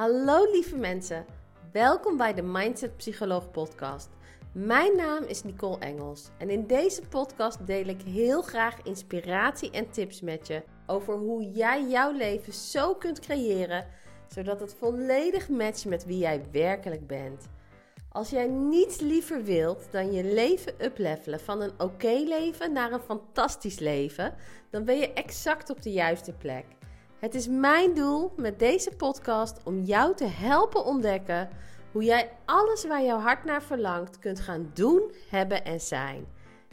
Hallo lieve mensen, welkom bij de Mindset Psycholoog podcast. Mijn naam is Nicole Engels en in deze podcast deel ik heel graag inspiratie en tips met je over hoe jij jouw leven zo kunt creëren zodat het volledig matcht met wie jij werkelijk bent. Als jij niets liever wilt dan je leven uplevelen van een oké leven naar een fantastisch leven, dan ben je exact op de juiste plek. Het is mijn doel met deze podcast om jou te helpen ontdekken hoe jij alles waar jouw hart naar verlangt kunt gaan doen, hebben en zijn.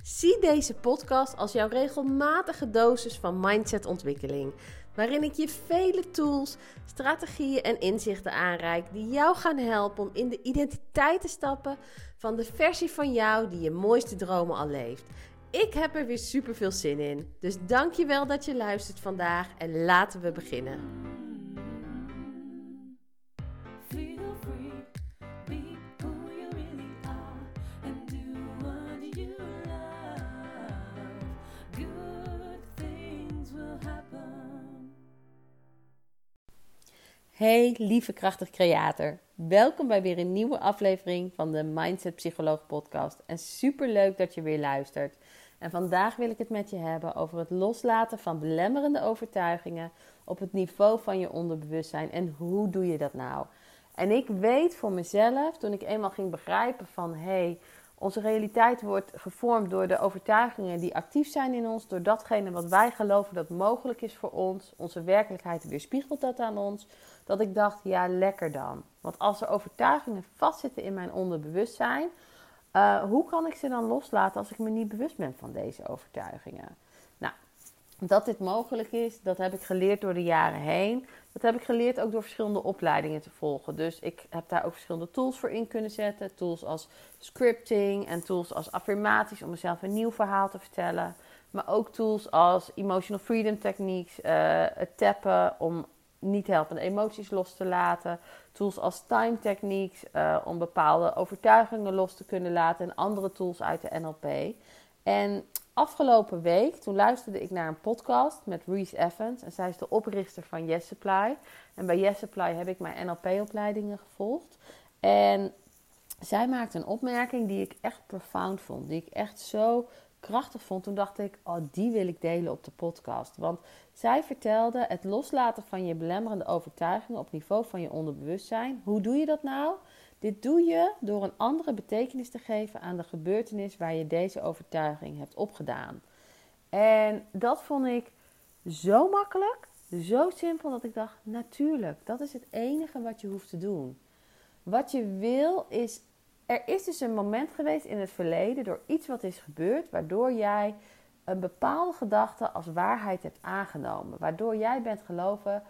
Zie deze podcast als jouw regelmatige dosis van mindsetontwikkeling, waarin ik je vele tools, strategieën en inzichten aanreik die jou gaan helpen om in de identiteit te stappen van de versie van jou die je mooiste dromen al leeft. Ik heb er weer super veel zin in. Dus dankjewel dat je luistert vandaag en laten we beginnen. Hey lieve krachtig creator. Welkom bij weer een nieuwe aflevering van de Mindset Psycholoog podcast. En super leuk dat je weer luistert. En vandaag wil ik het met je hebben over het loslaten van belemmerende overtuigingen op het niveau van je onderbewustzijn. En hoe doe je dat nou? En ik weet voor mezelf, toen ik eenmaal ging begrijpen van hé, hey, onze realiteit wordt gevormd door de overtuigingen die actief zijn in ons, door datgene wat wij geloven dat mogelijk is voor ons. Onze werkelijkheid weerspiegelt dat aan ons. Dat ik dacht, ja, lekker dan. Want als er overtuigingen vastzitten in mijn onderbewustzijn, uh, hoe kan ik ze dan loslaten als ik me niet bewust ben van deze overtuigingen? Nou, dat dit mogelijk is, dat heb ik geleerd door de jaren heen. Dat heb ik geleerd ook door verschillende opleidingen te volgen. Dus ik heb daar ook verschillende tools voor in kunnen zetten. Tools als scripting en tools als affirmaties om mezelf een nieuw verhaal te vertellen. Maar ook tools als emotional freedom techniques, uh, het tappen om niet helpende emoties los te laten. Tools als time techniques uh, om bepaalde overtuigingen los te kunnen laten. En andere tools uit de NLP. En afgelopen week, toen luisterde ik naar een podcast met Reese Evans. En zij is de oprichter van Yes Supply. En bij Yes Supply heb ik mijn NLP-opleidingen gevolgd. En zij maakte een opmerking die ik echt profound vond. Die ik echt zo krachtig vond. Toen dacht ik, oh, die wil ik delen op de podcast. Want zij vertelde het loslaten van je belemmerende overtuigingen op niveau van je onderbewustzijn. Hoe doe je dat nou? Dit doe je door een andere betekenis te geven aan de gebeurtenis waar je deze overtuiging hebt opgedaan. En dat vond ik zo makkelijk, zo simpel dat ik dacht: natuurlijk, dat is het enige wat je hoeft te doen. Wat je wil is. Er is dus een moment geweest in het verleden door iets wat is gebeurd, waardoor jij een bepaalde gedachte als waarheid hebt aangenomen. Waardoor jij bent geloven,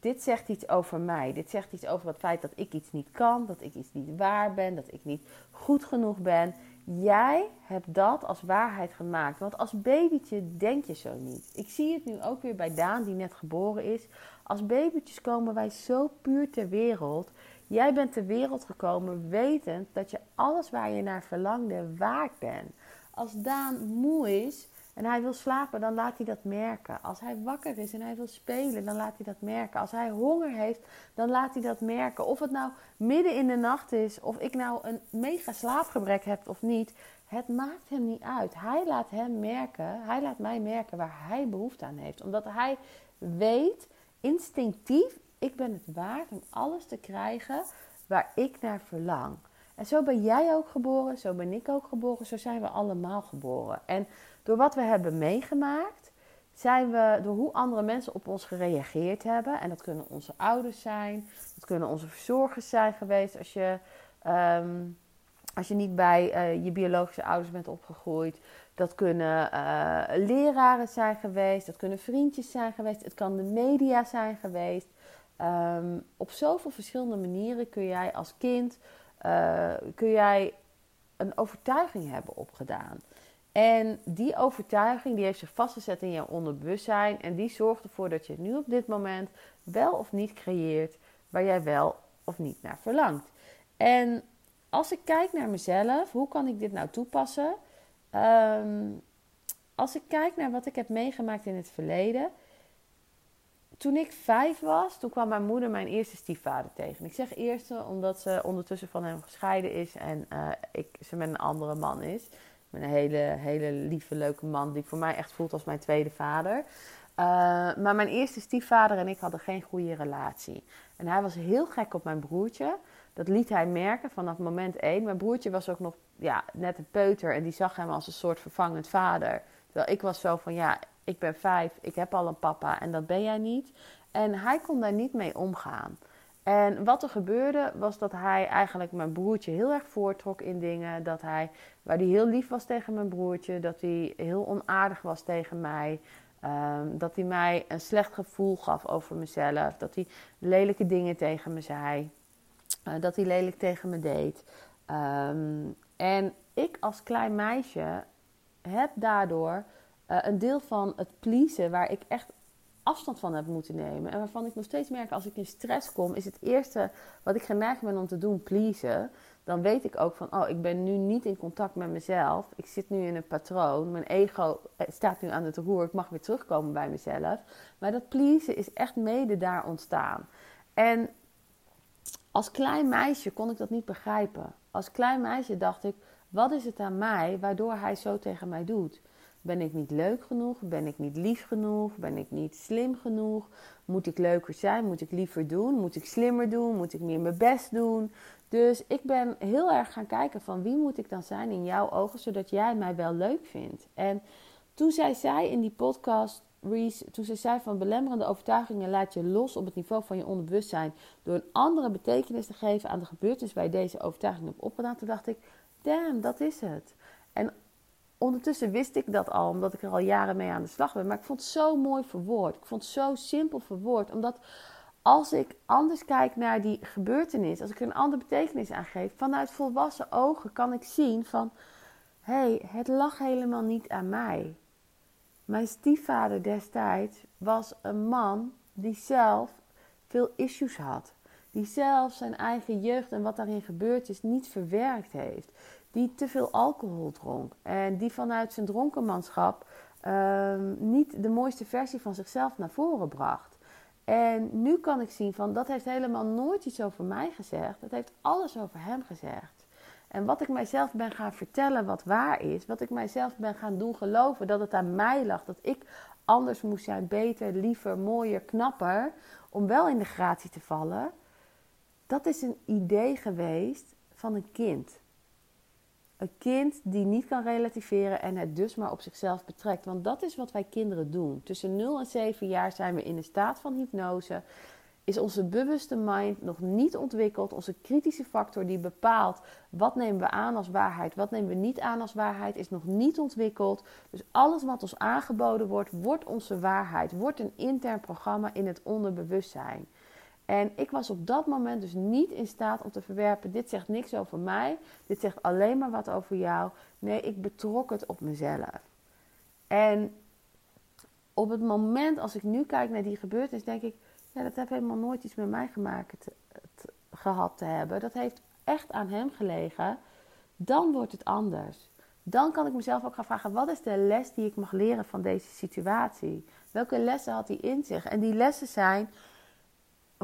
dit zegt iets over mij. Dit zegt iets over het feit dat ik iets niet kan, dat ik iets niet waar ben, dat ik niet goed genoeg ben. Jij hebt dat als waarheid gemaakt. Want als babytje denk je zo niet. Ik zie het nu ook weer bij Daan, die net geboren is. Als babytjes komen wij zo puur ter wereld. Jij bent ter wereld gekomen wetend dat je alles waar je naar verlangde waard bent. Als Daan moe is, en hij wil slapen, dan laat hij dat merken. Als hij wakker is en hij wil spelen, dan laat hij dat merken. Als hij honger heeft, dan laat hij dat merken. Of het nou midden in de nacht is, of ik nou een mega slaapgebrek heb of niet. Het maakt hem niet uit. Hij laat hem merken, hij laat mij merken waar hij behoefte aan heeft. Omdat hij weet, instinctief, ik ben het waard om alles te krijgen waar ik naar verlang. En zo ben jij ook geboren, zo ben ik ook geboren, zo zijn we allemaal geboren. En door wat we hebben meegemaakt, zijn we door hoe andere mensen op ons gereageerd hebben. En dat kunnen onze ouders zijn, dat kunnen onze verzorgers zijn geweest als je, ehm, als je niet bij uh, je biologische ouders bent opgegroeid. Dat kunnen uh, leraren zijn geweest, dat kunnen vriendjes zijn geweest, het kan de media zijn geweest. Um, op zoveel verschillende manieren kun jij als kind uh, kun jij een overtuiging hebben opgedaan. En die overtuiging die heeft zich vastgezet in jouw onderbewustzijn. En die zorgt ervoor dat je nu op dit moment wel of niet creëert waar jij wel of niet naar verlangt. En als ik kijk naar mezelf, hoe kan ik dit nou toepassen? Um, als ik kijk naar wat ik heb meegemaakt in het verleden. Toen ik vijf was, toen kwam mijn moeder mijn eerste stiefvader tegen. Ik zeg eerste omdat ze ondertussen van hem gescheiden is en uh, ik, ze met een andere man is. Met een hele, hele lieve, leuke man die voor mij echt voelt als mijn tweede vader. Uh, maar mijn eerste stiefvader en ik hadden geen goede relatie. En hij was heel gek op mijn broertje. Dat liet hij merken vanaf moment één. Mijn broertje was ook nog ja, net een peuter en die zag hem als een soort vervangend vader. Terwijl ik was zo van ja, ik ben vijf, ik heb al een papa en dat ben jij niet. En hij kon daar niet mee omgaan. En wat er gebeurde was dat hij eigenlijk mijn broertje heel erg voortrok in dingen. Dat hij, waar hij heel lief was tegen mijn broertje, dat hij heel onaardig was tegen mij. Um, dat hij mij een slecht gevoel gaf over mezelf. Dat hij lelijke dingen tegen me zei. Uh, dat hij lelijk tegen me deed. Um, en ik als klein meisje heb daardoor uh, een deel van het pleasen waar ik echt afstand van heb moeten nemen. En waarvan ik nog steeds merk als ik in stress kom, is het eerste wat ik geneigd ben om te doen pleasen. Dan weet ik ook van, oh, ik ben nu niet in contact met mezelf. Ik zit nu in een patroon. Mijn ego eh, staat nu aan het roer. Ik mag weer terugkomen bij mezelf. Maar dat pleasen is echt mede daar ontstaan. En als klein meisje kon ik dat niet begrijpen. Als klein meisje dacht ik, wat is het aan mij waardoor hij zo tegen mij doet? Ben ik niet leuk genoeg? Ben ik niet lief genoeg? Ben ik niet slim genoeg? Moet ik leuker zijn? Moet ik liever doen? Moet ik slimmer doen? Moet ik meer mijn best doen? Dus ik ben heel erg gaan kijken van wie moet ik dan zijn in jouw ogen, zodat jij mij wel leuk vindt. En toen zij zei in die podcast, Reese, toen ze zei van belemmerende overtuigingen laat je los op het niveau van je onderbewustzijn door een andere betekenis te geven aan de gebeurtenis waar je deze overtuiging hebt opgedaan, toen dacht ik, damn, dat is het. En ondertussen wist ik dat al, omdat ik er al jaren mee aan de slag ben. Maar ik vond het zo mooi verwoord. Ik vond het zo simpel verwoord. Omdat als ik anders kijk naar die gebeurtenis, als ik er een andere betekenis aan geef, vanuit volwassen ogen kan ik zien van: hé, hey, het lag helemaal niet aan mij. Mijn stiefvader destijds was een man die zelf veel issues had. Die zelf zijn eigen jeugd en wat daarin gebeurd is niet verwerkt heeft die te veel alcohol dronk. En die vanuit zijn dronkenmanschap um, niet de mooiste versie van zichzelf naar voren bracht. En nu kan ik zien van dat heeft helemaal nooit iets over mij gezegd. Dat heeft alles over hem gezegd. En wat ik mijzelf ben gaan vertellen wat waar is, wat ik mijzelf ben gaan doen geloven dat het aan mij lag, dat ik anders moest zijn, beter, liever, mooier, knapper, om wel in de gratie te vallen. Dat is een idee geweest van een kind. Een kind die niet kan relativeren en het dus maar op zichzelf betrekt. Want dat is wat wij kinderen doen. Tussen 0 en 7 jaar zijn we in een staat van hypnose. Is onze bewuste mind nog niet ontwikkeld. Onze kritische factor die bepaalt wat nemen we aan als waarheid, wat nemen we niet aan als waarheid, is nog niet ontwikkeld. Dus alles wat ons aangeboden wordt, wordt onze waarheid. Wordt een intern programma in het onderbewustzijn. En ik was op dat moment dus niet in staat om te verwerpen: dit zegt niks over mij, dit zegt alleen maar wat over jou. Nee, ik betrok het op mezelf. En op het moment, als ik nu kijk naar die gebeurtenis, denk ik: ja, dat heeft helemaal nooit iets met mij gemaakt gehad te hebben. Dat heeft echt aan hem gelegen. Dan wordt het anders. Dan kan ik mezelf ook gaan vragen: wat is de les die ik mag leren van deze situatie? Welke lessen had hij in zich? En die lessen zijn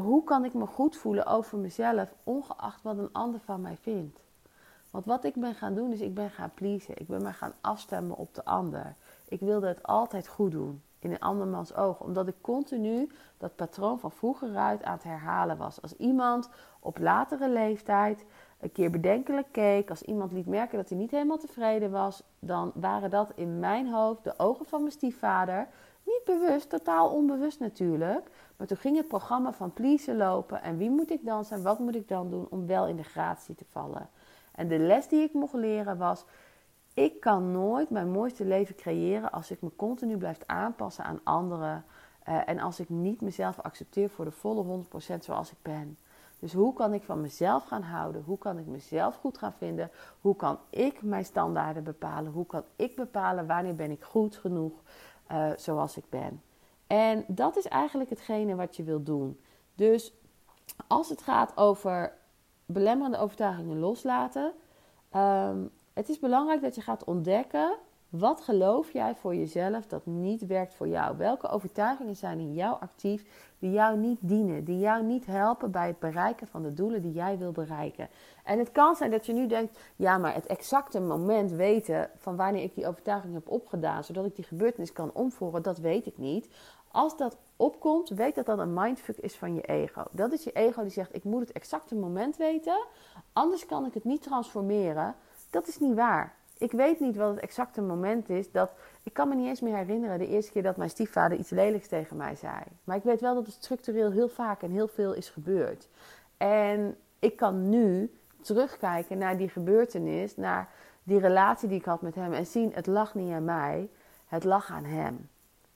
hoe kan ik me goed voelen over mezelf, ongeacht wat een ander van mij vindt? Want wat ik ben gaan doen, is ik ben gaan pleasen. Ik ben maar gaan afstemmen op de ander. Ik wilde het altijd goed doen in een andermans oog, omdat ik continu dat patroon van vroeger uit aan het herhalen was. Als iemand op latere leeftijd een keer bedenkelijk keek, als iemand liet merken dat hij niet helemaal tevreden was, dan waren dat in mijn hoofd de ogen van mijn stiefvader. Niet bewust, totaal onbewust natuurlijk. Maar toen ging het programma van pleasen lopen. En wie moet ik dan zijn? Wat moet ik dan doen om wel in de gratie te vallen? En de les die ik mocht leren was: ik kan nooit mijn mooiste leven creëren als ik me continu blijf aanpassen aan anderen. Uh, en als ik niet mezelf accepteer voor de volle 100% zoals ik ben. Dus hoe kan ik van mezelf gaan houden? Hoe kan ik mezelf goed gaan vinden? Hoe kan ik mijn standaarden bepalen? Hoe kan ik bepalen wanneer ben ik goed genoeg uh, zoals ik ben? En dat is eigenlijk hetgene wat je wilt doen. Dus als het gaat over belemmerende overtuigingen loslaten, um, het is belangrijk dat je gaat ontdekken Wat geloof jij voor jezelf dat niet werkt voor jou? Welke overtuigingen zijn in jou actief die jou niet dienen, die jou niet helpen bij het bereiken van de doelen die jij wil bereiken? En het kan zijn dat je nu denkt: ja, maar het exacte moment weten van wanneer ik die overtuiging heb opgedaan, zodat ik die gebeurtenis kan omvoeren, dat weet ik niet. Als dat opkomt, weet dat dat een mindfuck is van je ego. Dat is je ego die zegt: ik moet het exacte moment weten, anders kan ik het niet transformeren. Dat is niet waar ik weet niet wat het exacte moment is. Dat, ik kan me niet eens meer herinneren de eerste keer dat mijn stiefvader iets lelijks tegen mij zei. Maar ik weet wel dat het structureel heel vaak en heel veel is gebeurd. En ik kan nu terugkijken naar die gebeurtenis, naar die relatie die ik had met hem en zien: het lag niet aan mij, het lag aan hem.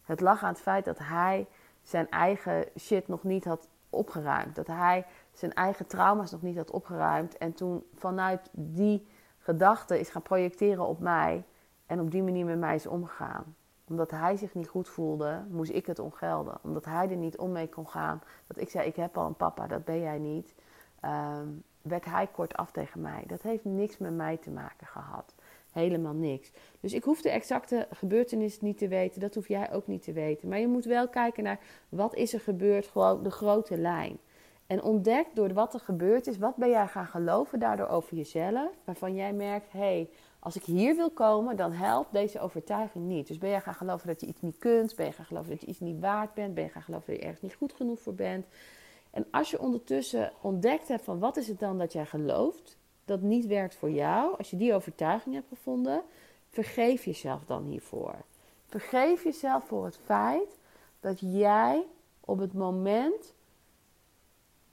Het lag aan het feit dat hij zijn eigen shit nog niet had opgeruimd. Dat hij zijn eigen trauma's nog niet had opgeruimd. En toen vanuit die gedachte is gaan projecteren op mij en op die manier met mij is omgegaan. Omdat hij zich niet goed voelde, moest ik het ongelden. Omdat hij er niet om mee kon gaan. Dat ik zei, ik heb al een papa, dat ben jij niet. Ehm, werd hij kort af tegen mij. Dat heeft niks met mij te maken gehad. Helemaal niks. Dus ik hoef de exacte gebeurtenis niet te weten. Dat hoef jij ook niet te weten. Maar je moet wel kijken naar wat is er gebeurd, gewoon de grote lijn. En ontdek door wat er gebeurd is, wat ben jij gaan geloven daardoor over jezelf, waarvan jij merkt, hé, hey, als ik hier wil komen, dan helpt deze overtuiging niet. Dus ben jij gaan geloven dat je iets niet kunt, ben je gaan geloven dat je iets niet waard bent, ben je gaan geloven dat je ergens niet goed genoeg voor bent. En als je ondertussen ontdekt hebt van wat is het dan dat jij gelooft, dat niet werkt voor jou, als je die overtuiging hebt gevonden, vergeef jezelf dan hiervoor. Vergeef jezelf voor het feit dat jij op het moment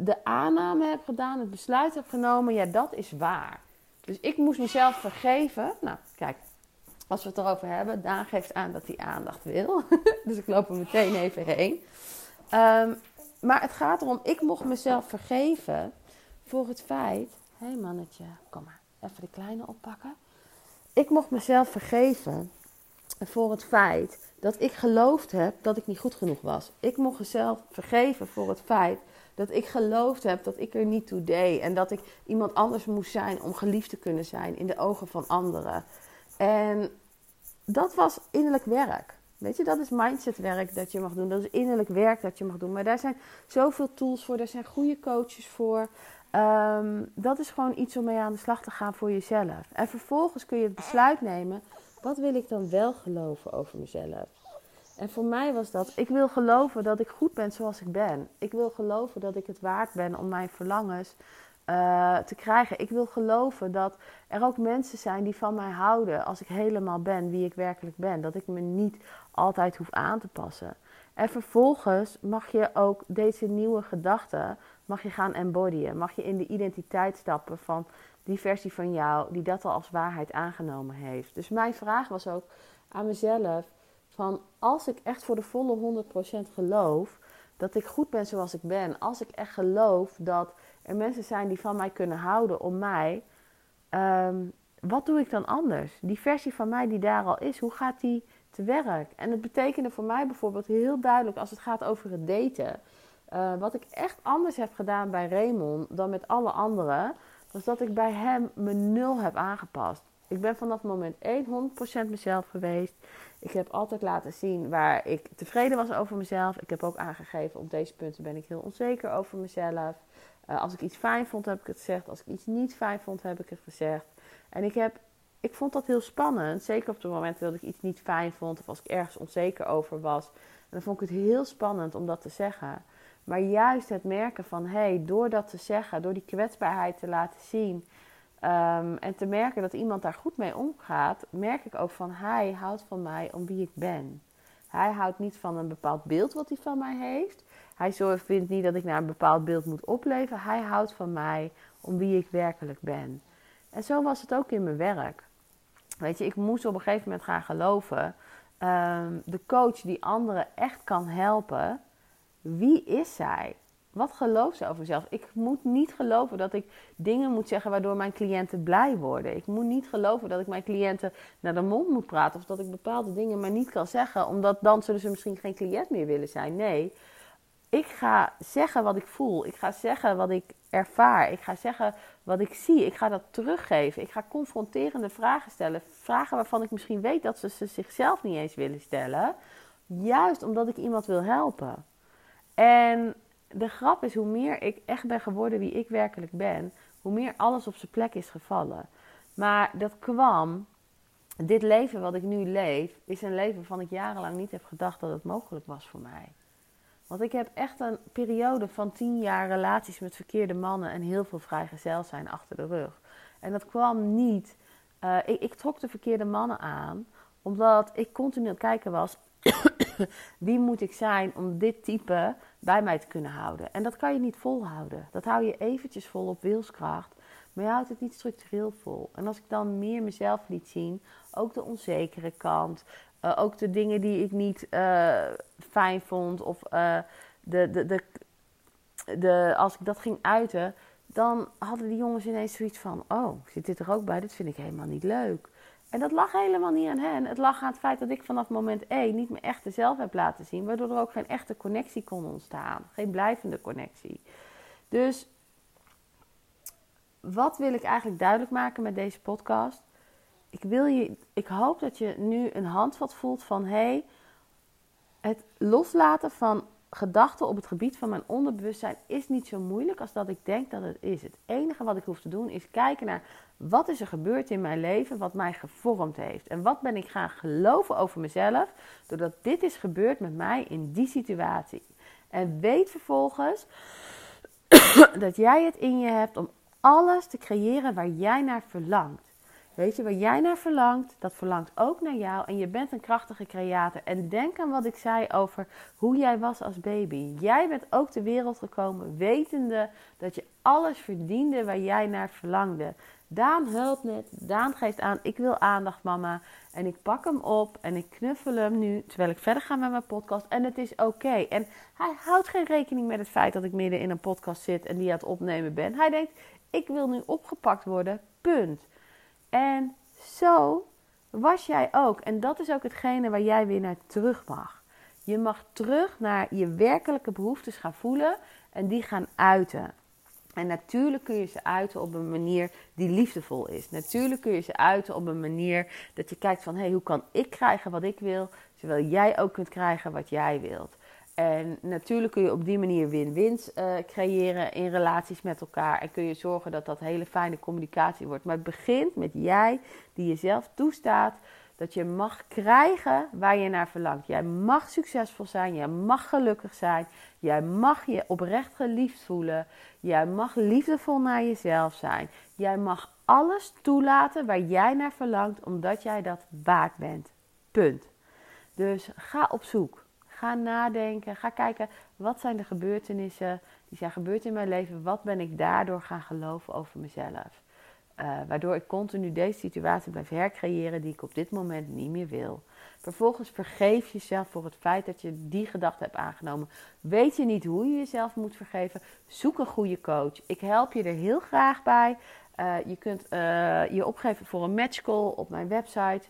de aanname heb gedaan, het besluit heb genomen, ja, dat is waar. Dus ik moest mezelf vergeven. Nou, kijk, als we het erover hebben, Daan geeft aan dat hij aandacht wil. dus ik loop er meteen even heen. Ehm, maar het gaat erom, ik mocht mezelf vergeven voor het feit. Hé mannetje, kom maar, even de kleine oppakken. Ik mocht mezelf vergeven voor het feit dat ik geloofd heb dat ik niet goed genoeg was. Ik mocht mezelf vergeven voor het feit dat ik geloofd heb dat ik er niet toe deed. En dat ik iemand anders moest zijn om geliefd te kunnen zijn in de ogen van anderen. En dat was innerlijk werk. Weet je, dat is mindsetwerk dat je mag doen. Dat is innerlijk werk dat je mag doen. Maar daar zijn zoveel tools voor. Daar zijn goede coaches voor. Ehm, dat is gewoon iets om mee aan de slag te gaan voor jezelf. En vervolgens kun je het besluit nemen. Wat wil ik dan wel geloven over mezelf? En voor mij was dat, ik wil geloven dat ik goed ben zoals ik ben. Ik wil geloven dat ik het waard ben om mijn verlangens uh, te krijgen. Ik wil geloven dat er ook mensen zijn die van mij houden als ik helemaal ben wie ik werkelijk ben. Dat ik me niet altijd hoef aan te passen. En vervolgens mag je ook deze nieuwe gedachten mag je gaan embodyen. Mag je in de identiteit stappen van die versie van jou die dat al als waarheid aangenomen heeft. Dus mijn vraag was ook aan mezelf van als ik echt voor de volle 100% geloof dat ik goed ben zoals ik ben, als ik echt geloof dat er mensen zijn die van mij kunnen houden om mij, ehm, wat doe ik dan anders? Die versie van mij die daar al is, hoe gaat die te werk? En het betekende voor mij bijvoorbeeld heel duidelijk als het gaat over het daten. Uh, wat ik echt anders heb gedaan bij Raymond dan met alle anderen, was dat ik bij hem me nul heb aangepast. Ik ben vanaf moment 1 100% mezelf geweest. Ik heb altijd laten zien waar ik tevreden was over mezelf. Ik heb ook aangegeven, op deze punten ben ik heel onzeker over mezelf. Uh, als ik iets fijn vond, heb ik het gezegd. Als ik iets niet fijn vond, heb ik het gezegd. En ik, heb, ik vond dat heel spannend. Zeker op de momenten dat ik iets niet fijn vond of als ik ergens onzeker over was. Dan vond ik het heel spannend om dat te zeggen. Maar juist het merken van, hé, hey, door dat te zeggen, door die kwetsbaarheid te laten zien Ehm, en te merken dat iemand daar goed mee omgaat, merk ik ook van hij houdt van mij om wie ik ben. Hij houdt niet van een bepaald beeld wat hij van mij heeft. Hij vindt niet dat ik naar een bepaald beeld moet opleven. Hij houdt van mij om wie ik werkelijk ben. En zo was het ook in mijn werk. Weet je, ik moest op een gegeven moment gaan geloven. Ehm, de coach die anderen echt kan helpen, wie is zij? Wat gelooft ze over zichzelf? Ik moet niet geloven dat ik dingen moet zeggen waardoor mijn cliënten blij worden. Ik moet niet geloven dat ik mijn cliënten naar de mond moet praten of dat ik bepaalde dingen maar niet kan zeggen, omdat dan zullen ze misschien geen cliënt meer willen zijn. Nee, Ik ga zeggen wat ik voel. Ik ga zeggen wat ik ervaar. Ik ga zeggen wat ik zie. Ik ga dat teruggeven. Ik ga confronterende vragen stellen. Vragen waarvan ik misschien weet dat ze ze zichzelf niet eens willen stellen. Juist omdat ik iemand wil helpen. En de grap is, hoe meer ik echt ben geworden wie ik werkelijk ben, hoe meer alles op zijn plek is gevallen. Maar dat kwam, dit leven wat ik nu leef, is een leven waarvan ik jarenlang niet heb gedacht dat het mogelijk was voor mij. Want ik heb echt een periode van tien jaar relaties met verkeerde mannen en heel veel vrijgezel zijn achter de rug. En dat kwam niet. Uh, ik, ik, trok de verkeerde mannen aan, omdat ik continu aan het kijken was. wie moet ik zijn om dit type bij mij te kunnen houden? En dat kan je niet volhouden. Dat hou je eventjes vol op wilskracht. Maar je houdt het niet structureel vol. En als ik dan meer mezelf liet zien, ook de onzekere kant, uh, ook de dingen die ik niet uh, fijn vond, of uh, de, de, de, de, als ik dat ging uiten, dan hadden die jongens ineens zoiets van: Oh, zit dit er ook bij? Dat vind ik helemaal niet leuk. En dat lag helemaal niet aan hen. Het lag aan het feit dat ik vanaf moment 1 niet mijn echte zelf heb laten zien, waardoor er ook geen echte connectie kon ontstaan. Geen blijvende connectie. Dus wat wil ik eigenlijk duidelijk maken met deze podcast? Ik, wil je, ik hoop dat je nu een handvat voelt van hey, het loslaten van gedachten op het gebied van mijn onderbewustzijn is niet zo moeilijk als dat ik denk dat het is. Het enige wat ik hoef te doen is kijken naar wat is er gebeurd in mijn leven wat mij gevormd heeft. En wat ben ik gaan geloven over mezelf doordat dit is gebeurd met mij in die situatie. En weet vervolgens dat jij het in je hebt om alles te creëren waar jij naar verlangt. Weet je, waar jij naar verlangt, dat verlangt ook naar jou. En je bent een krachtige creator. En denk aan wat ik zei over hoe jij was als baby. Jij bent ook de wereld gekomen wetende dat je alles verdiende waar jij naar verlangde. Daan helpt net, Daan geeft aan, ik wil aandacht mama. En ik pak hem op en ik knuffel hem nu terwijl ik verder ga met mijn podcast. En het is oké. En hij houdt geen rekening met het feit dat ik midden in een podcast zit en die aan het opnemen ben. Hij denkt, ik wil nu opgepakt worden, punt. En zo was jij ook. En dat is ook hetgene waar jij weer naar terug mag. Je mag terug naar je werkelijke behoeftes gaan voelen en die gaan uiten. En natuurlijk kun je ze uiten op een manier die liefdevol is. Natuurlijk kun je ze uiten op een manier dat je kijkt van... hé, hey, hoe kan ik krijgen wat ik wil... terwijl jij ook kunt krijgen wat jij wilt. En natuurlijk kun je op die manier win-wins uh, creëren in relaties met elkaar. En kun je zorgen dat dat hele fijne communicatie wordt. Maar het begint met jij die jezelf toestaat dat je mag krijgen waar je naar verlangt. Jij mag succesvol zijn, jij mag gelukkig zijn, jij mag je oprecht geliefd voelen, jij mag liefdevol naar jezelf zijn. Jij mag alles toelaten waar jij naar verlangt, omdat jij dat waard bent. Punt. Dus ga op zoek. Ga nadenken. Ga kijken wat zijn de gebeurtenissen die zijn gebeurd in mijn leven. Wat ben ik daardoor gaan geloven over mezelf. Uh, waardoor ik continu deze situatie blijf hercreëren die ik op dit moment niet meer wil. Vervolgens vergeef jezelf voor het feit dat je die gedachte hebt aangenomen. Weet je niet hoe je jezelf moet vergeven? Zoek een goede coach. Ik help je er heel graag bij. Uh, je kunt uh, je opgeven voor een matchcall op mijn website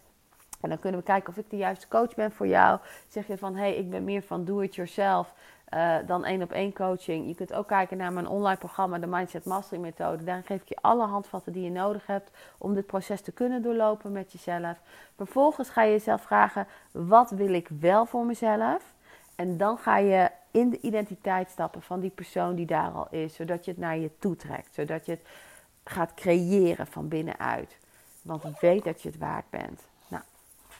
en dan kunnen we kijken of ik de juiste coach ben voor jou. Zeg je van, hé, hey, ik ben meer van do-it-yourself uh, dan één op één coaching. Je kunt ook kijken naar mijn online programma, de Mindset Mastery Methode. Daarin geef ik je alle handvatten die je nodig hebt om dit proces te kunnen doorlopen met jezelf. Vervolgens ga je jezelf vragen, wat wil ik wel voor mezelf? En dan ga je in de identiteit stappen van die persoon die daar al is, zodat je het naar je toe trekt. Zodat je het gaat creëren van binnenuit. Want weet dat je het waard bent.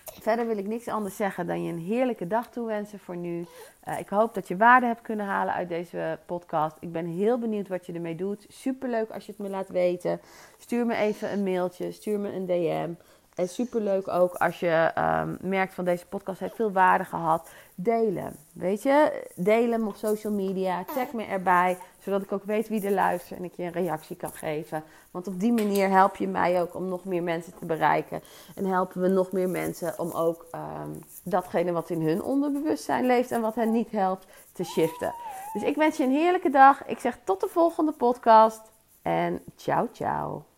Verder wil ik niks anders zeggen dan je een heerlijke dag toewensen voor nu. Uh, ik hoop dat je waarde hebt kunnen halen uit deze podcast. Ik ben heel benieuwd wat je ermee doet. Superleuk als je het me laat weten. Stuur me even een mailtje, stuur me een DM. En superleuk ook als je um, merkt van deze podcast heeft veel waarde gehad. Delen. Weet je, delen op social media. Tag me erbij, zodat ik ook weet wie er luistert en ik je een reactie kan geven. Want op die manier help je mij ook om nog meer mensen te bereiken. En helpen we nog meer mensen om ook um, datgene wat in hun onderbewustzijn leeft en wat hen niet helpt, te shiften. Dus ik wens je een heerlijke dag. Ik zeg tot de volgende podcast. En ciao, ciao.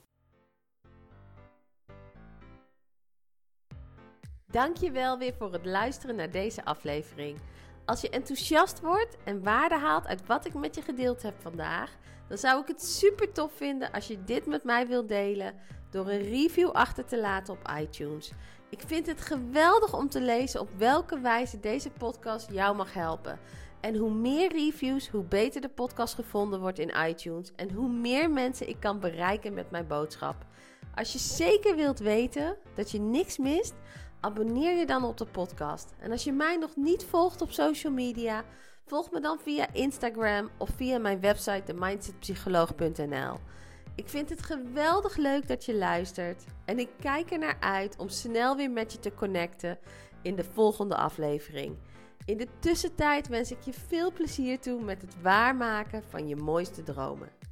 Dankjewel weer voor het luisteren naar deze aflevering. Als je enthousiast wordt en waarde haalt uit wat ik met je gedeeld heb vandaag, dan zou ik het super tof vinden als je dit met mij wilt delen door een review achter te laten op iTunes. Ik vind het geweldig om te lezen op welke wijze deze podcast jou mag helpen. En hoe meer reviews, hoe beter de podcast gevonden wordt in iTunes en hoe meer mensen ik kan bereiken met mijn boodschap. Als je zeker wilt weten dat je niks mist, abonneer je dan op de podcast. En als je mij nog niet volgt op social media, volg me dan via Instagram of via mijn website themindsetpsycholoog.nl. Ik vind het geweldig leuk dat je luistert en ik kijk er naar uit om snel weer met je te connecten in de volgende aflevering. In de tussentijd wens ik je veel plezier toe met het waarmaken van je mooiste dromen.